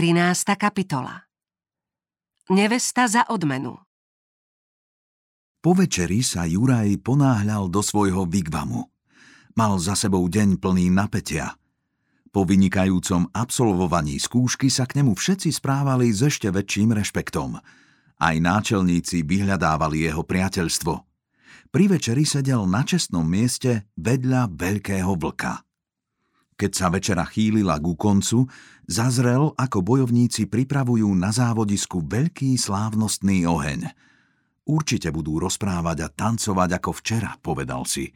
13. kapitola Nevesta za odmenu Po večeri sa Juraj ponáhľal do svojho vigvamu. Mal za sebou deň plný napätia. Po vynikajúcom absolvovaní skúšky sa k nemu všetci správali s ešte väčším rešpektom. Aj náčelníci vyhľadávali jeho priateľstvo. Pri večeri sedel na čestnom mieste vedľa veľkého vlka. Keď sa večera chýlila ku koncu, zazrel, ako bojovníci pripravujú na závodisku veľký slávnostný oheň. Určite budú rozprávať a tancovať ako včera, povedal si.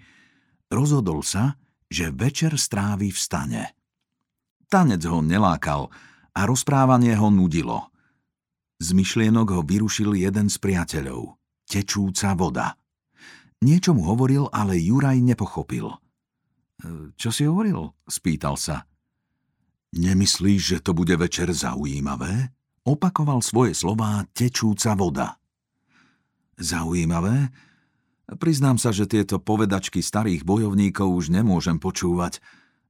Rozhodol sa, že večer strávi v stane. Tanec ho nelákal a rozprávanie ho nudilo. Z myšlienok ho vyrušil jeden z priateľov. Tečúca voda. Niečo mu hovoril, ale Juraj nepochopil – čo si hovoril? spýtal sa. Nemyslíš, že to bude večer zaujímavé? Opakoval svoje slová tečúca voda. Zaujímavé? Priznám sa, že tieto povedačky starých bojovníkov už nemôžem počúvať.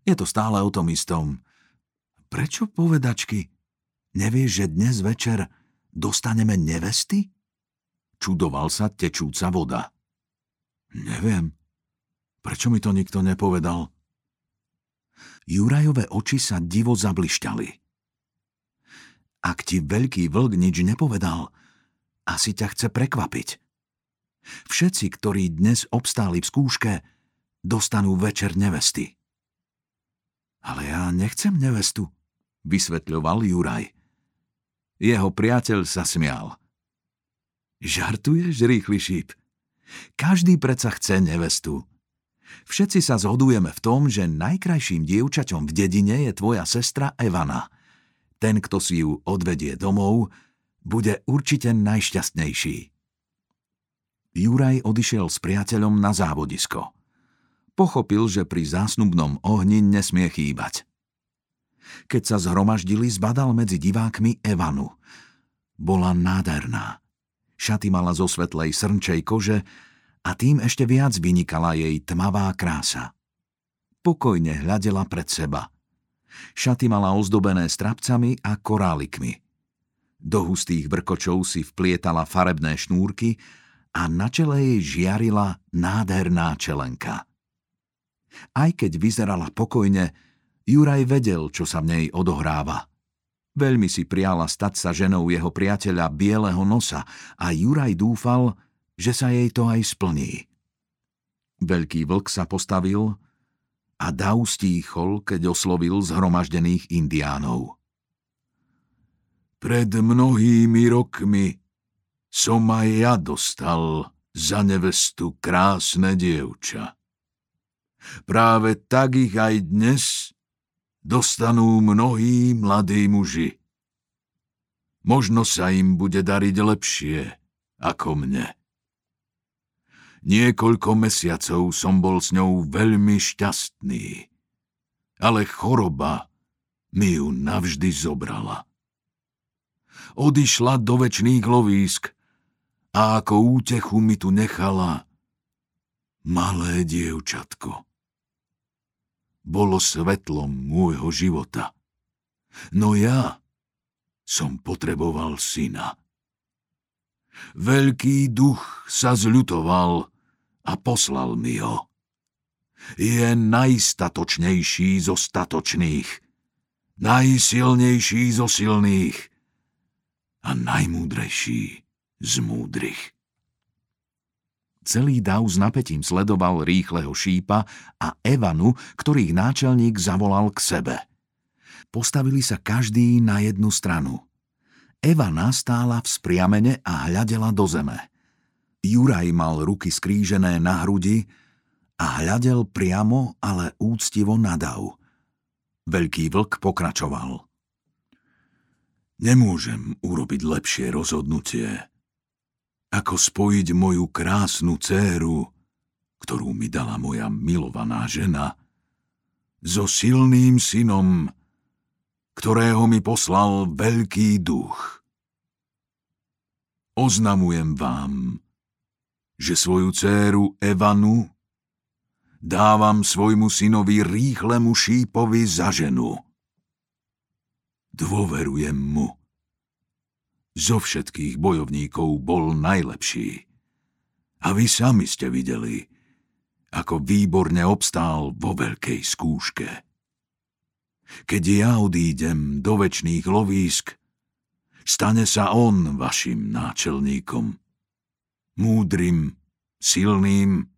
Je to stále o tom istom. Prečo povedačky? Nevieš, že dnes večer dostaneme nevesty? Čudoval sa tečúca voda. Neviem, Prečo mi to nikto nepovedal? Jurajové oči sa divo zablišťali. Ak ti veľký vlk nič nepovedal, asi ťa chce prekvapiť. Všetci, ktorí dnes obstáli v skúške, dostanú večer nevesty. Ale ja nechcem nevestu, vysvetľoval Juraj. Jeho priateľ sa smial. Žartuješ, rýchly šíp? Každý predsa chce nevestu. Všetci sa zhodujeme v tom, že najkrajším dievčaťom v dedine je tvoja sestra Evana. Ten, kto si ju odvedie domov, bude určite najšťastnejší. Juraj odišiel s priateľom na závodisko. Pochopil, že pri zásnubnom ohni nesmie chýbať. Keď sa zhromaždili, zbadal medzi divákmi Evanu. Bola nádherná. Šaty mala zo svetlej srnčej kože a tým ešte viac vynikala jej tmavá krása. Pokojne hľadela pred seba. Šaty mala ozdobené strapcami a korálikmi. Do hustých vrkočov si vplietala farebné šnúrky a na čele jej žiarila nádherná čelenka. Aj keď vyzerala pokojne, Juraj vedel, čo sa v nej odohráva. Veľmi si priala stať sa ženou jeho priateľa Bieleho nosa a Juraj dúfal, že sa jej to aj splní. Veľký vlk sa postavil a Dav stíchol, keď oslovil zhromaždených indiánov. Pred mnohými rokmi som aj ja dostal za nevestu krásne dievča. Práve tak ich aj dnes dostanú mnohí mladí muži. Možno sa im bude dariť lepšie ako mne. Niekoľko mesiacov som bol s ňou veľmi šťastný. Ale choroba mi ju navždy zobrala. Odišla do väčšných lovísk a ako útechu mi tu nechala malé dievčatko. Bolo svetlom môjho života. No ja som potreboval syna. Veľký duch sa zľutoval a poslal mi ho. Je najstatočnejší zo statočných, najsilnejší zo silných a najmúdrejší z múdrych. Celý dav s napätím sledoval rýchleho šípa a Evanu, ktorých náčelník zavolal k sebe. Postavili sa každý na jednu stranu. Evana stála v spriamene a hľadela do zeme – Juraj mal ruky skrížené na hrudi a hľadel priamo, ale úctivo nadav. Veľký vlk pokračoval. Nemôžem urobiť lepšie rozhodnutie, ako spojiť moju krásnu dceru, ktorú mi dala moja milovaná žena, so silným synom, ktorého mi poslal veľký duch. Oznamujem vám, že svoju dceru Evanu dávam svojmu synovi rýchlemu šípovi za ženu. Dôverujem mu. Zo všetkých bojovníkov bol najlepší. A vy sami ste videli, ako výborne obstál vo veľkej skúške. Keď ja odídem do väčšných lovísk, stane sa on vašim náčelníkom. Múdrym, silným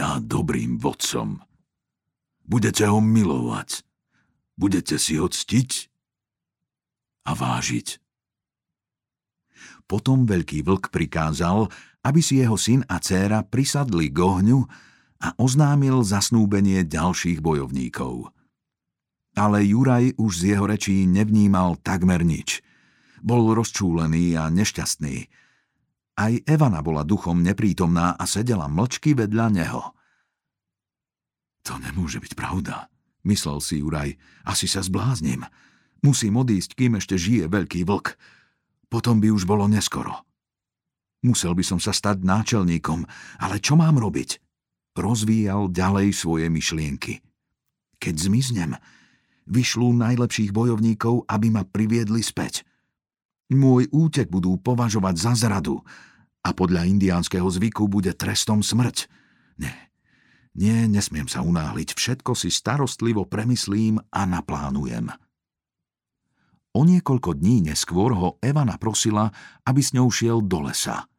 a dobrým vodcom. Budete ho milovať, budete si ho ctiť a vážiť. Potom veľký vlk prikázal, aby si jeho syn a dcéra prisadli k ohňu a oznámil zasnúbenie ďalších bojovníkov. Ale Juraj už z jeho rečí nevnímal takmer nič. Bol rozčúlený a nešťastný. Aj Evana bola duchom neprítomná a sedela mlčky vedľa neho. To nemôže byť pravda, myslel si Juraj. Asi sa zbláznim. Musím odísť, kým ešte žije veľký vlk. Potom by už bolo neskoro. Musel by som sa stať náčelníkom, ale čo mám robiť? Rozvíjal ďalej svoje myšlienky. Keď zmiznem, vyšľú najlepších bojovníkov, aby ma priviedli späť. Môj útek budú považovať za zradu a podľa indiánskeho zvyku bude trestom smrť. Nie, nie, nesmiem sa unáhliť. Všetko si starostlivo premyslím a naplánujem. O niekoľko dní neskôr ho Evana prosila, aby s ňou šiel do lesa –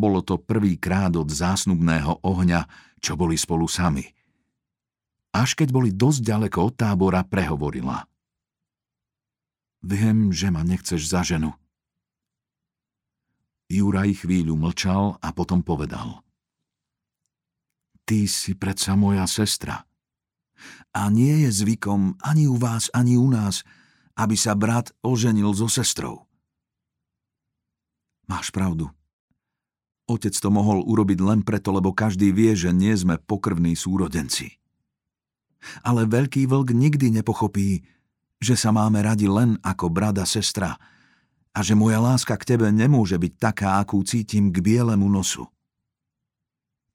bolo to prvýkrát od zásnubného ohňa, čo boli spolu sami. Až keď boli dosť ďaleko od tábora, prehovorila. Viem, že ma nechceš za ženu. Juraj chvíľu mlčal a potom povedal. Ty si predsa moja sestra. A nie je zvykom ani u vás, ani u nás, aby sa brat oženil so sestrou. Máš pravdu. Otec to mohol urobiť len preto, lebo každý vie, že nie sme pokrvní súrodenci. Ale veľký vlk nikdy nepochopí, že sa máme radi len ako brada sestra a že moja láska k tebe nemôže byť taká, akú cítim k bielemu nosu.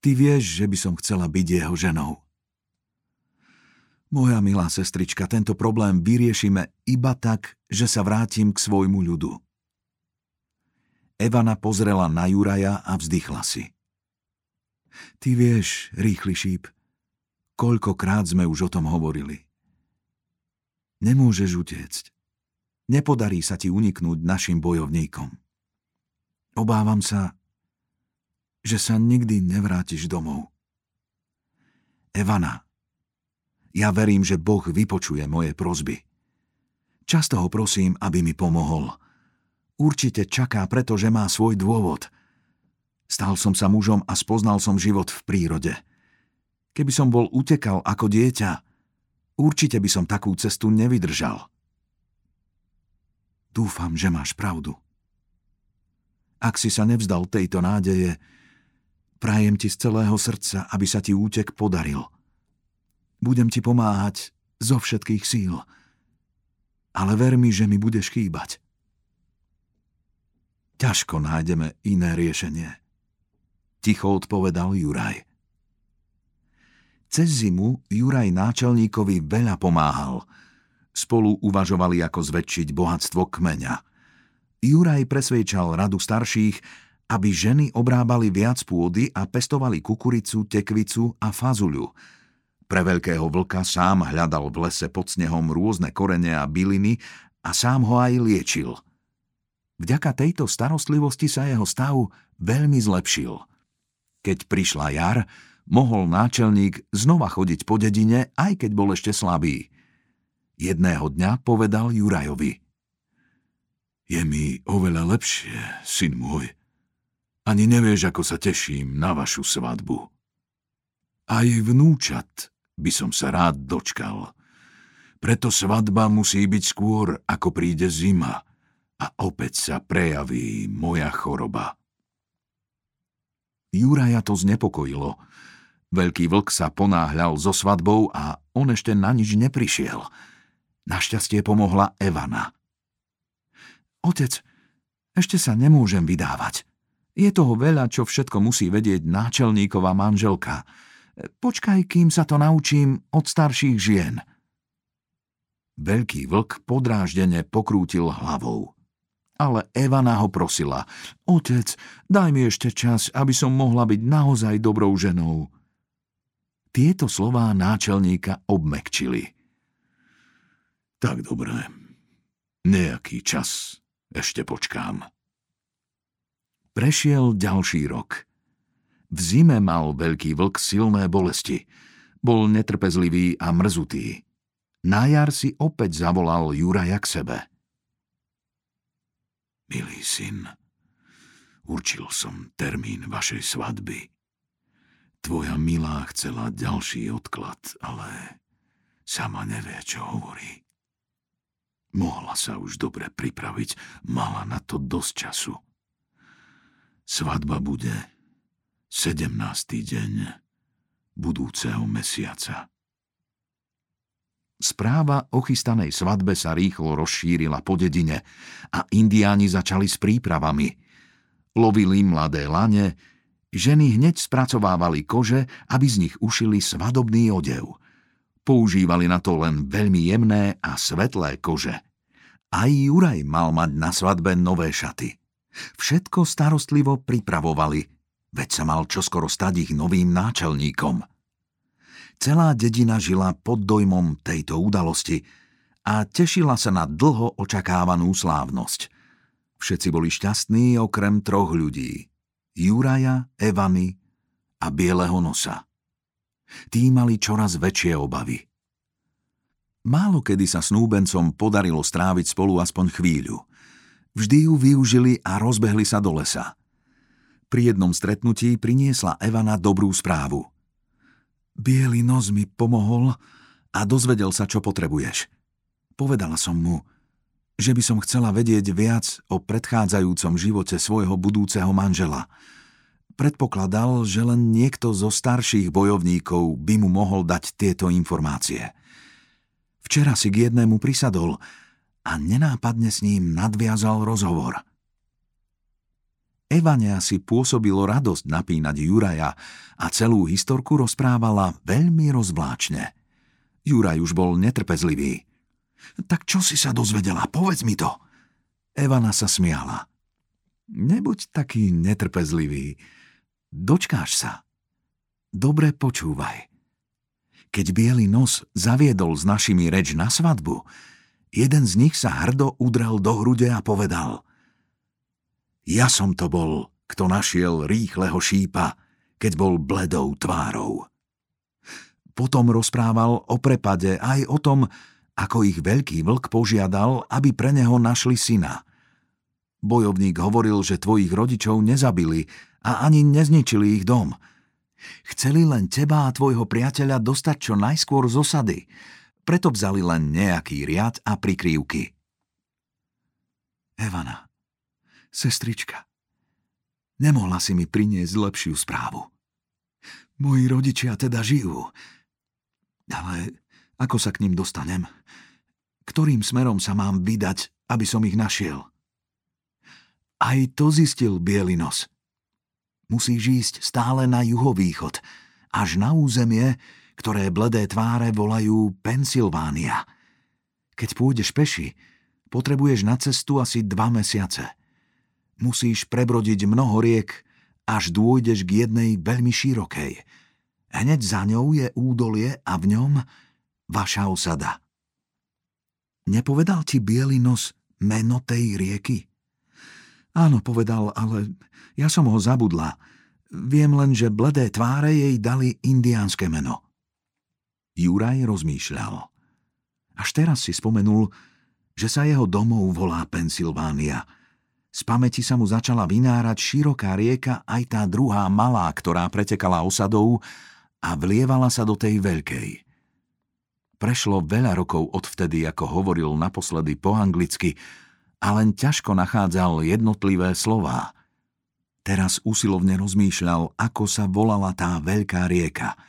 Ty vieš, že by som chcela byť jeho ženou. Moja milá sestrička, tento problém vyriešime iba tak, že sa vrátim k svojmu ľudu. Evana pozrela na Juraja a vzdychla si. Ty vieš, rýchly šíp, koľkokrát sme už o tom hovorili. Nemôžeš utiecť. Nepodarí sa ti uniknúť našim bojovníkom. Obávam sa, že sa nikdy nevrátiš domov. Evana, ja verím, že Boh vypočuje moje prozby. Často ho prosím, aby mi pomohol – Určite čaká, pretože má svoj dôvod. Stal som sa mužom a spoznal som život v prírode. Keby som bol utekal ako dieťa, určite by som takú cestu nevydržal. Dúfam, že máš pravdu. Ak si sa nevzdal tejto nádeje, prajem ti z celého srdca, aby sa ti útek podaril. Budem ti pomáhať zo všetkých síl. Ale ver mi, že mi budeš chýbať ťažko nájdeme iné riešenie. Ticho odpovedal Juraj. Cez zimu Juraj náčelníkovi veľa pomáhal. Spolu uvažovali, ako zväčšiť bohatstvo kmeňa. Juraj presviečal radu starších, aby ženy obrábali viac pôdy a pestovali kukuricu, tekvicu a fazuľu. Pre veľkého vlka sám hľadal v lese pod snehom rôzne korene a byliny a sám ho aj liečil – Vďaka tejto starostlivosti sa jeho stav veľmi zlepšil. Keď prišla jar, mohol náčelník znova chodiť po dedine, aj keď bol ešte slabý. Jedného dňa povedal Jurajovi. Je mi oveľa lepšie, syn môj. Ani nevieš, ako sa teším na vašu svadbu. Aj vnúčat by som sa rád dočkal. Preto svadba musí byť skôr, ako príde zima – a opäť sa prejaví moja choroba. Juraja to znepokojilo. Veľký vlk sa ponáhľal so svadbou a on ešte na nič neprišiel. Našťastie pomohla Evana. Otec, ešte sa nemôžem vydávať. Je toho veľa, čo všetko musí vedieť náčelníková manželka. Počkaj, kým sa to naučím od starších žien – Veľký vlk podráždene pokrútil hlavou. Ale Evana ho prosila. Otec, daj mi ešte čas, aby som mohla byť naozaj dobrou ženou. Tieto slová náčelníka obmekčili. Tak dobré. Nejaký čas ešte počkám. Prešiel ďalší rok. V zime mal veľký vlk silné bolesti. Bol netrpezlivý a mrzutý. Na jar si opäť zavolal Juraja k sebe. Milý syn, určil som termín vašej svadby. Tvoja milá chcela ďalší odklad, ale sama nevie, čo hovorí. Mohla sa už dobre pripraviť, mala na to dosť času. Svadba bude 17. deň budúceho mesiaca. Správa o chystanej svadbe sa rýchlo rozšírila po dedine a indiáni začali s prípravami. Lovili mladé lane, ženy hneď spracovávali kože, aby z nich ušili svadobný odev. Používali na to len veľmi jemné a svetlé kože. Aj Juraj mal mať na svadbe nové šaty. Všetko starostlivo pripravovali, veď sa mal čoskoro stať ich novým náčelníkom – Celá dedina žila pod dojmom tejto udalosti a tešila sa na dlho očakávanú slávnosť. Všetci boli šťastní okrem troch ľudí. Juraja, Evany a Bieleho nosa. Tí mali čoraz väčšie obavy. Málo kedy sa snúbencom podarilo stráviť spolu aspoň chvíľu. Vždy ju využili a rozbehli sa do lesa. Pri jednom stretnutí priniesla Evana dobrú správu – Bielý nos mi pomohol a dozvedel sa, čo potrebuješ. Povedala som mu, že by som chcela vedieť viac o predchádzajúcom živote svojho budúceho manžela. Predpokladal, že len niekto zo starších bojovníkov by mu mohol dať tieto informácie. Včera si k jednému prisadol a nenápadne s ním nadviazal rozhovor – Evania si pôsobilo radosť napínať Juraja a celú historku rozprávala veľmi rozvláčne. Juraj už bol netrpezlivý. Tak čo si sa dozvedela? Povedz mi to. Evana sa smiala. Nebuď taký netrpezlivý. Dočkáš sa. Dobre počúvaj. Keď biely nos zaviedol s našimi reč na svadbu, jeden z nich sa hrdo udrel do hrude a povedal – ja som to bol, kto našiel rýchleho šípa, keď bol bledou tvárou. Potom rozprával o prepade aj o tom, ako ich veľký vlk požiadal, aby pre neho našli syna. Bojovník hovoril, že tvojich rodičov nezabili a ani nezničili ich dom. Chceli len teba a tvojho priateľa dostať čo najskôr z osady, preto vzali len nejaký riad a prikrývky. Evana, Sestrička, nemohla si mi priniesť lepšiu správu. Moji rodičia teda žijú. Ale ako sa k ním dostanem? Ktorým smerom sa mám vydať, aby som ich našiel? Aj to zistil Bielinos. Musíš ísť stále na juhovýchod, až na územie, ktoré bledé tváre volajú Pensylvánia. Keď pôjdeš peši, potrebuješ na cestu asi dva mesiace – musíš prebrodiť mnoho riek, až dôjdeš k jednej veľmi širokej. Hneď za ňou je údolie a v ňom vaša osada. Nepovedal ti biely nos meno tej rieky? Áno, povedal, ale ja som ho zabudla. Viem len, že bledé tváre jej dali indiánske meno. Juraj rozmýšľal. Až teraz si spomenul, že sa jeho domov volá Pensylvánia – z pamäti sa mu začala vynárať široká rieka aj tá druhá malá, ktorá pretekala osadou a vlievala sa do tej veľkej. Prešlo veľa rokov odvtedy, ako hovoril naposledy po anglicky, a len ťažko nachádzal jednotlivé slová. Teraz usilovne rozmýšľal, ako sa volala tá veľká rieka.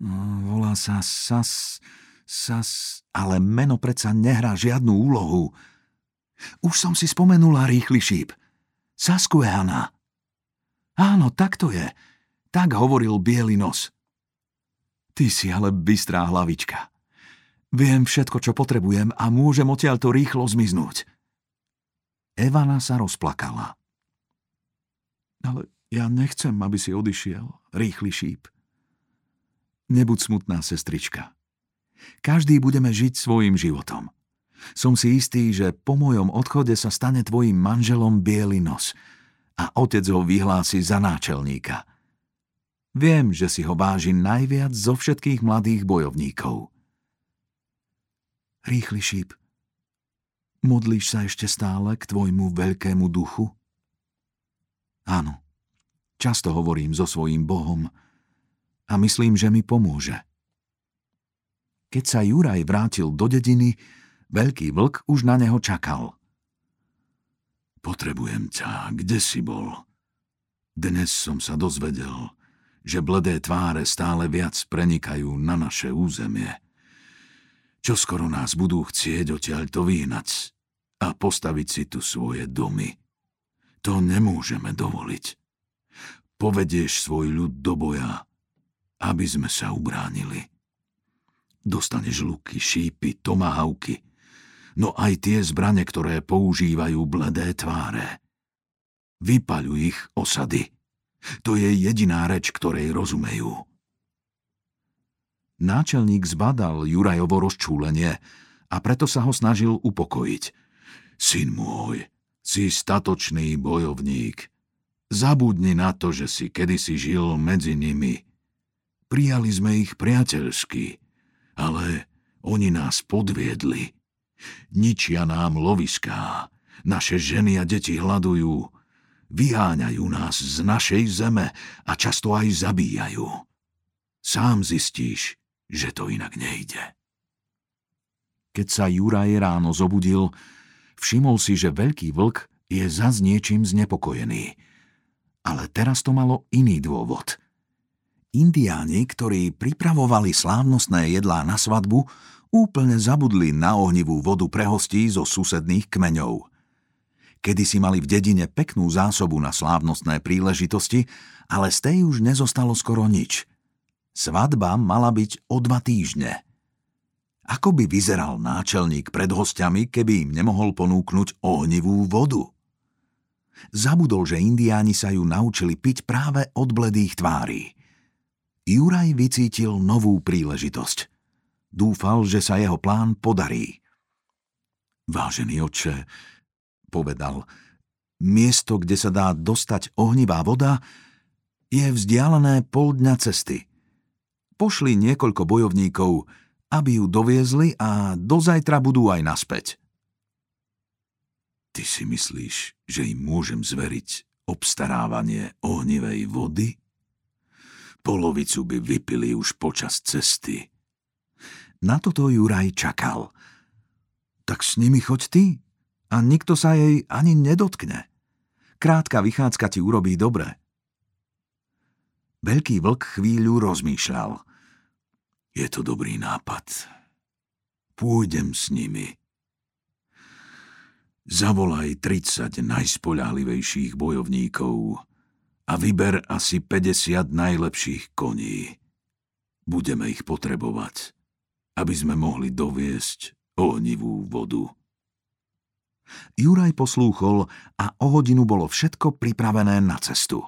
No, volá sa Sas, Sas, ale meno predsa nehrá žiadnu úlohu – už som si spomenula rýchly šíp. Saskuehana. Áno, tak to je. Tak hovoril biely nos. Ty si ale bystrá hlavička. Viem všetko, čo potrebujem a môžem odtiaľto rýchlo zmiznúť. Evana sa rozplakala. Ale ja nechcem, aby si odišiel, rýchly šíp. Nebuď smutná, sestrička. Každý budeme žiť svojim životom. Som si istý, že po mojom odchode sa stane tvojim manželom biely nos a otec ho vyhlási za náčelníka. Viem, že si ho váži najviac zo všetkých mladých bojovníkov. Rýchly šíp, modlíš sa ešte stále k tvojmu veľkému duchu? Áno, často hovorím so svojím Bohom a myslím, že mi pomôže. Keď sa Juraj vrátil do dediny, veľký vlk už na neho čakal. Potrebujem ťa, kde si bol? Dnes som sa dozvedel, že bledé tváre stále viac prenikajú na naše územie. Čo skoro nás budú chcieť odtiaľ to vyhnať a postaviť si tu svoje domy. To nemôžeme dovoliť. Povedieš svoj ľud do boja, aby sme sa ubránili. Dostaneš luky, šípy, tomahavky, no aj tie zbrane, ktoré používajú bledé tváre. Vypaľuj ich osady. To je jediná reč, ktorej rozumejú. Náčelník zbadal Jurajovo rozčúlenie a preto sa ho snažil upokojiť. Syn môj, si statočný bojovník. Zabudni na to, že si kedysi žil medzi nimi. Prijali sme ich priateľsky, ale oni nás podviedli. Ničia nám loviská, naše ženy a deti hľadujú, vyháňajú nás z našej zeme a často aj zabíjajú. Sám zistíš, že to inak nejde. Keď sa Juraj ráno zobudil, všimol si, že veľký vlk je zas niečím znepokojený. Ale teraz to malo iný dôvod. Indiáni, ktorí pripravovali slávnostné jedlá na svadbu, úplne zabudli na ohnivú vodu pre hostí zo susedných kmeňov. Kedy si mali v dedine peknú zásobu na slávnostné príležitosti, ale z tej už nezostalo skoro nič – Svadba mala byť o dva týždne. Ako by vyzeral náčelník pred hostiami, keby im nemohol ponúknuť ohnivú vodu? Zabudol, že indiáni sa ju naučili piť práve od bledých tvári. Juraj vycítil novú príležitosť. Dúfal, že sa jeho plán podarí. Vážený oče, povedal, miesto, kde sa dá dostať ohnivá voda, je vzdialené pol dňa cesty pošli niekoľko bojovníkov, aby ju doviezli a dozajtra budú aj naspäť. Ty si myslíš, že im môžem zveriť obstarávanie ohnivej vody? Polovicu by vypili už počas cesty. Na toto Juraj čakal. Tak s nimi choď ty a nikto sa jej ani nedotkne. Krátka vychádzka ti urobí dobre. Veľký vlk chvíľu rozmýšľal – je to dobrý nápad. Pôjdem s nimi. Zavolaj 30 najspoľahlivejších bojovníkov a vyber asi 50 najlepších koní. Budeme ich potrebovať, aby sme mohli doviesť ohnivú vodu. Juraj poslúchol a o hodinu bolo všetko pripravené na cestu.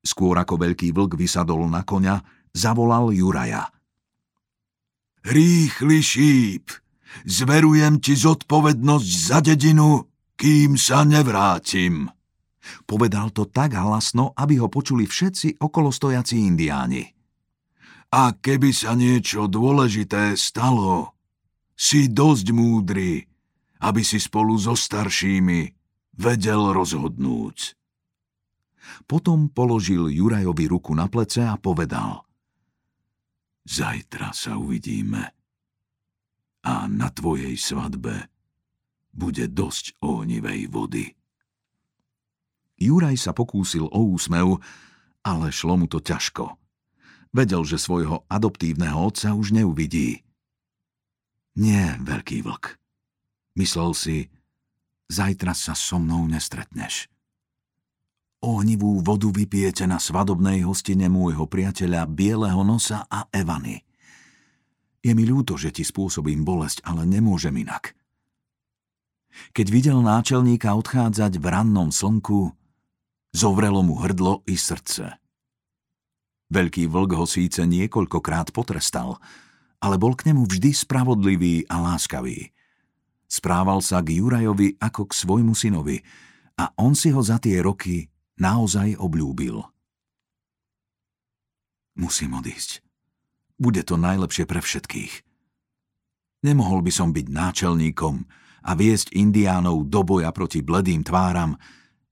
Skôr ako veľký vlk vysadol na koňa, zavolal Juraja – Rýchly šíp, zverujem ti zodpovednosť za dedinu, kým sa nevrátim. Povedal to tak hlasno, aby ho počuli všetci okolo stojaci indiáni. A keby sa niečo dôležité stalo, si dosť múdry, aby si spolu so staršími vedel rozhodnúť. Potom položil Jurajovi ruku na plece a povedal Zajtra sa uvidíme. A na tvojej svadbe bude dosť ohnivej vody. Juraj sa pokúsil o úsmev, ale šlo mu to ťažko. Vedel, že svojho adoptívneho otca už neuvidí. Nie, veľký vlk. Myslel si, zajtra sa so mnou nestretneš. Ohnivú vodu vypijete na svadobnej hostine môjho priateľa Bieleho nosa a Evany. Je mi ľúto, že ti spôsobím bolesť, ale nemôžem inak. Keď videl náčelníka odchádzať v rannom slnku, zovrelo mu hrdlo i srdce. Veľký vlk ho síce niekoľkokrát potrestal, ale bol k nemu vždy spravodlivý a láskavý. Správal sa k Jurajovi ako k svojmu synovi a on si ho za tie roky naozaj obľúbil. Musím odísť. Bude to najlepšie pre všetkých. Nemohol by som byť náčelníkom a viesť indiánov do boja proti bledým tváram,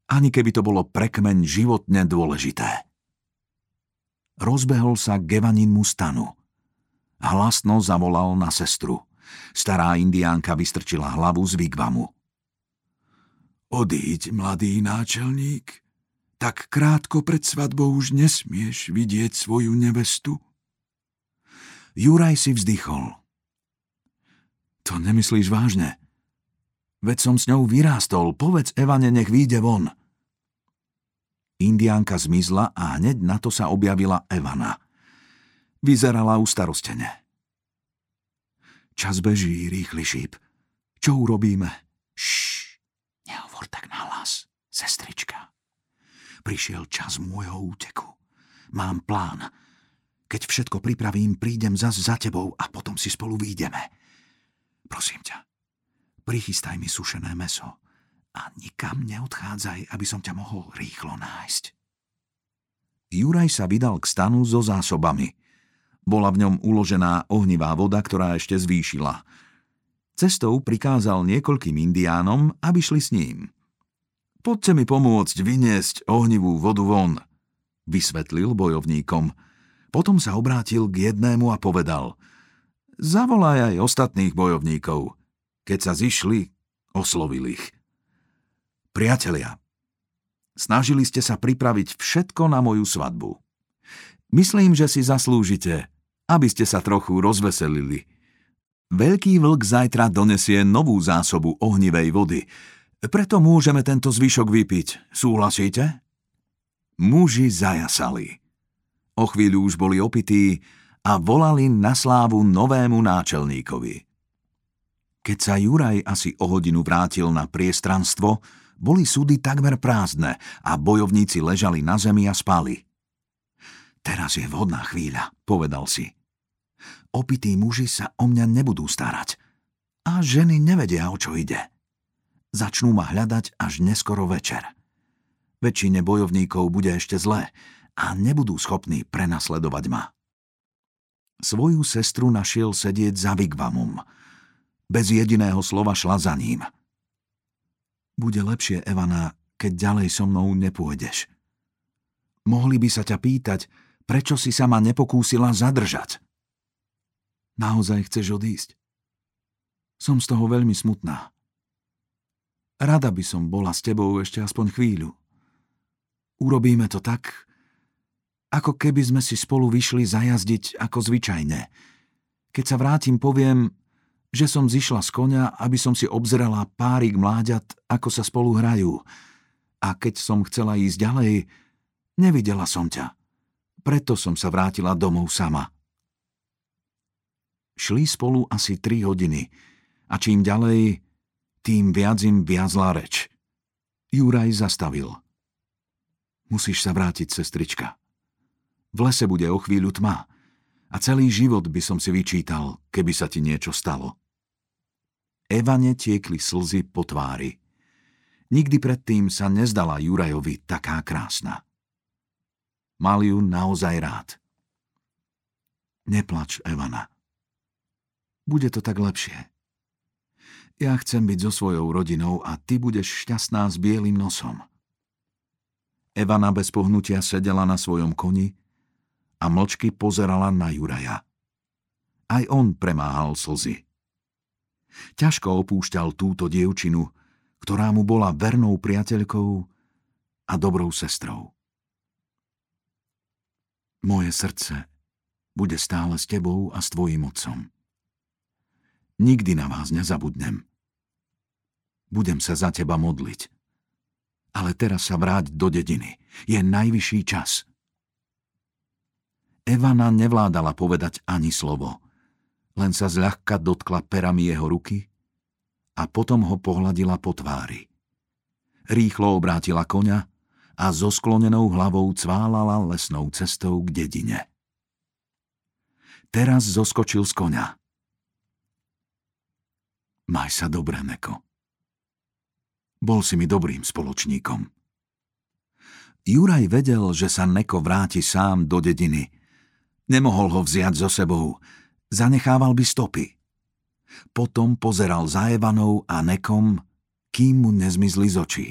ani keby to bolo prekmeň životne dôležité. Rozbehol sa k Evaninmu stanu. Hlasno zavolal na sestru. Stará indiánka vystrčila hlavu z vigvamu. Odíď, mladý náčelník. Tak krátko pred svadbou už nesmieš vidieť svoju nevestu. Juraj si vzdychol. To nemyslíš vážne? Veď som s ňou vyrástol, povedz Evane, nech výjde von. Indiánka zmizla a hneď na to sa objavila Evana. Vyzerala ustarostene. Čas beží, rýchly šíp. Čo urobíme? Šš, nehovor tak nahlas, sestrička. Prišiel čas môjho úteku. Mám plán. Keď všetko pripravím, prídem zas za tebou a potom si spolu výjdeme. Prosím ťa, prichystaj mi sušené meso a nikam neodchádzaj, aby som ťa mohol rýchlo nájsť. Juraj sa vydal k stanu so zásobami. Bola v ňom uložená ohnivá voda, ktorá ešte zvýšila. Cestou prikázal niekoľkým indiánom, aby šli s ním. Poďte mi pomôcť vyniesť ohnivú vodu von, vysvetlil bojovníkom – potom sa obrátil k jednému a povedal Zavolaj aj ostatných bojovníkov. Keď sa zišli, oslovil ich. Priatelia, snažili ste sa pripraviť všetko na moju svadbu. Myslím, že si zaslúžite, aby ste sa trochu rozveselili. Veľký vlk zajtra donesie novú zásobu ohnivej vody, preto môžeme tento zvyšok vypiť. Súhlasíte? Muži zajasali. O chvíľu už boli opití a volali na slávu novému náčelníkovi. Keď sa Juraj asi o hodinu vrátil na priestranstvo, boli súdy takmer prázdne a bojovníci ležali na zemi a spali. Teraz je vhodná chvíľa, povedal si. Opití muži sa o mňa nebudú starať. A ženy nevedia, o čo ide. Začnú ma hľadať až neskoro večer. Väčšine bojovníkov bude ešte zlé a nebudú schopní prenasledovať ma. Svoju sestru našiel sedieť za Vigvamom. Bez jediného slova šla za ním. Bude lepšie, Evana, keď ďalej so mnou nepôjdeš. Mohli by sa ťa pýtať, prečo si sa ma nepokúsila zadržať. Naozaj chceš odísť? Som z toho veľmi smutná. Rada by som bola s tebou ešte aspoň chvíľu. Urobíme to tak, ako keby sme si spolu vyšli zajazdiť ako zvyčajne. Keď sa vrátim, poviem, že som zišla z konia, aby som si obzrela párik mláďat, ako sa spolu hrajú. A keď som chcela ísť ďalej, nevidela som ťa. Preto som sa vrátila domov sama. Šli spolu asi tri hodiny a čím ďalej, tým viac im viazla reč. Juraj zastavil. Musíš sa vrátiť, sestrička. V lese bude o chvíľu tma a celý život by som si vyčítal, keby sa ti niečo stalo. Evane tiekli slzy po tvári. Nikdy predtým sa nezdala Jurajovi taká krásna. Mal ju naozaj rád. Neplač, Evana. Bude to tak lepšie. Ja chcem byť so svojou rodinou a ty budeš šťastná s bielým nosom. Evana bez pohnutia sedela na svojom koni a mlčky pozerala na Juraja. Aj on premáhal slzy. Ťažko opúšťal túto dievčinu, ktorá mu bola vernou priateľkou a dobrou sestrou. Moje srdce bude stále s tebou a s tvojim otcom. Nikdy na vás nezabudnem. Budem sa za teba modliť. Ale teraz sa vráť do dediny. Je najvyšší čas. Evana nevládala povedať ani slovo. Len sa zľahka dotkla perami jeho ruky a potom ho pohľadila po tvári. Rýchlo obrátila koňa a so sklonenou hlavou cválala lesnou cestou k dedine. Teraz zoskočil z koňa. Maj sa dobre, Neko. Bol si mi dobrým spoločníkom. Juraj vedel, že sa Neko vráti sám do dediny. Nemohol ho vziať so sebou. Zanechával by stopy. Potom pozeral za Evanou a Nekom, kým mu nezmizli z očí.